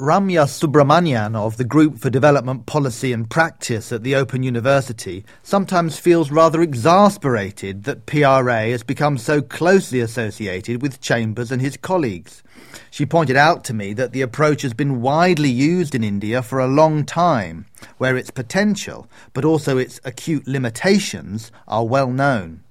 Ramya Subramanian of the Group for Development Policy and Practice at the Open University sometimes feels rather exasperated that PRA has become so closely associated with Chambers and his colleagues. She pointed out to me that the approach has been widely used in India for a long time, where its potential, but also its acute limitations, are well known.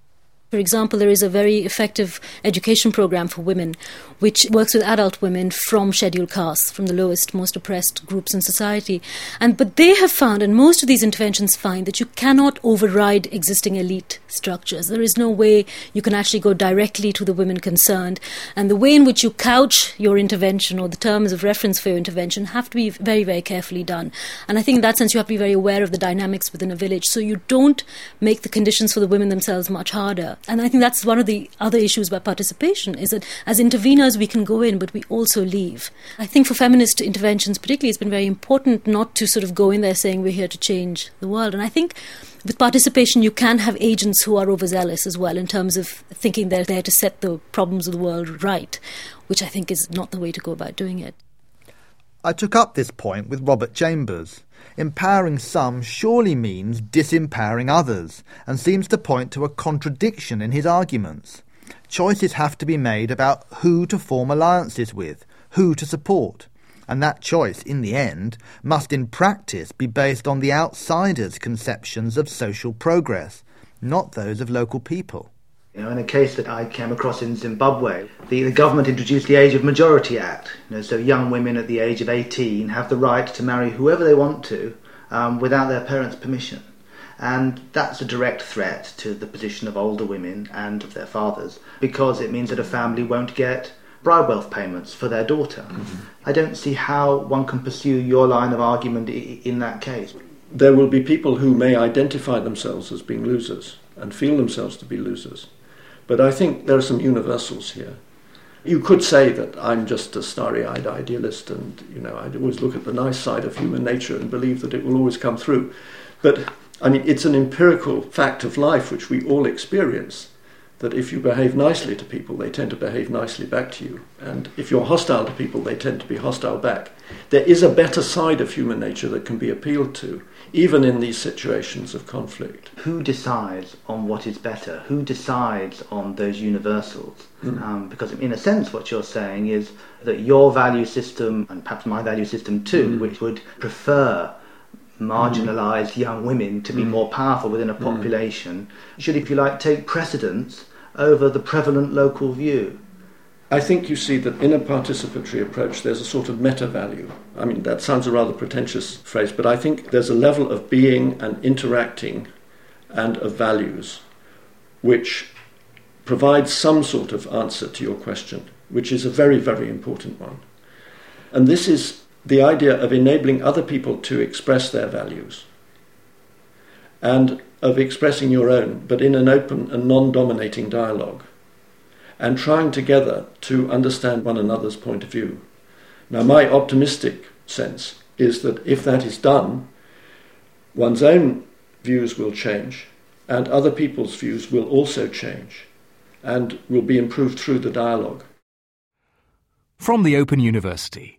For example, there is a very effective education program for women which works with adult women from scheduled castes, from the lowest, most oppressed groups in society. And but they have found, and most of these interventions find, that you cannot override existing elite structures. There is no way you can actually go directly to the women concerned. And the way in which you couch your intervention or the terms of reference for your intervention have to be very, very carefully done. And I think in that sense you have to be very aware of the dynamics within a village so you don't make the conditions for the women themselves much harder and I think that's one of the other issues about participation is that as interveners we can go in, but we also leave. I think for feminist interventions, particularly, it's been very important not to sort of go in there saying we're here to change the world. And I think with participation, you can have agents who are overzealous as well in terms of thinking they're there to set the problems of the world right, which I think is not the way to go about doing it. I took up this point with Robert Chambers. Empowering some surely means disempowering others, and seems to point to a contradiction in his arguments. Choices have to be made about who to form alliances with, who to support, and that choice, in the end, must in practice be based on the outsider's conceptions of social progress, not those of local people. You know, in a case that I came across in Zimbabwe, the, the government introduced the Age of Majority Act. You know, so young women at the age of 18 have the right to marry whoever they want to um, without their parents' permission. And that's a direct threat to the position of older women and of their fathers because it means that a family won't get bride wealth payments for their daughter. Mm-hmm. I don't see how one can pursue your line of argument in that case. There will be people who may identify themselves as being losers and feel themselves to be losers but I think there are some universals here. You could say that I'm just a starry eyed idealist and, you know, I always look at the nice side of human nature and believe that it will always come through. But, I mean, it's an empirical fact of life which we all experience that if you behave nicely to people, they tend to behave nicely back to you. And if you're hostile to people, they tend to be hostile back. There is a better side of human nature that can be appealed to even in these situations of conflict. Who decides on what is better? Who decides on those universals? Mm. Um, because, in a sense, what you're saying is that your value system, and perhaps my value system too, mm. which would prefer marginalized mm. young women to be mm. more powerful within a mm. population, should, if you like, take precedence over the prevalent local view. I think you see that in a participatory approach, there's a sort of meta value. I mean, that sounds a rather pretentious phrase, but I think there's a level of being and interacting and of values which provides some sort of answer to your question, which is a very, very important one. And this is the idea of enabling other people to express their values and of expressing your own, but in an open and non dominating dialogue and trying together to understand one another's point of view. Now, my optimistic sense is that if that is done, one's own views will change, and other people's views will also change, and will be improved through the dialogue. From the Open University.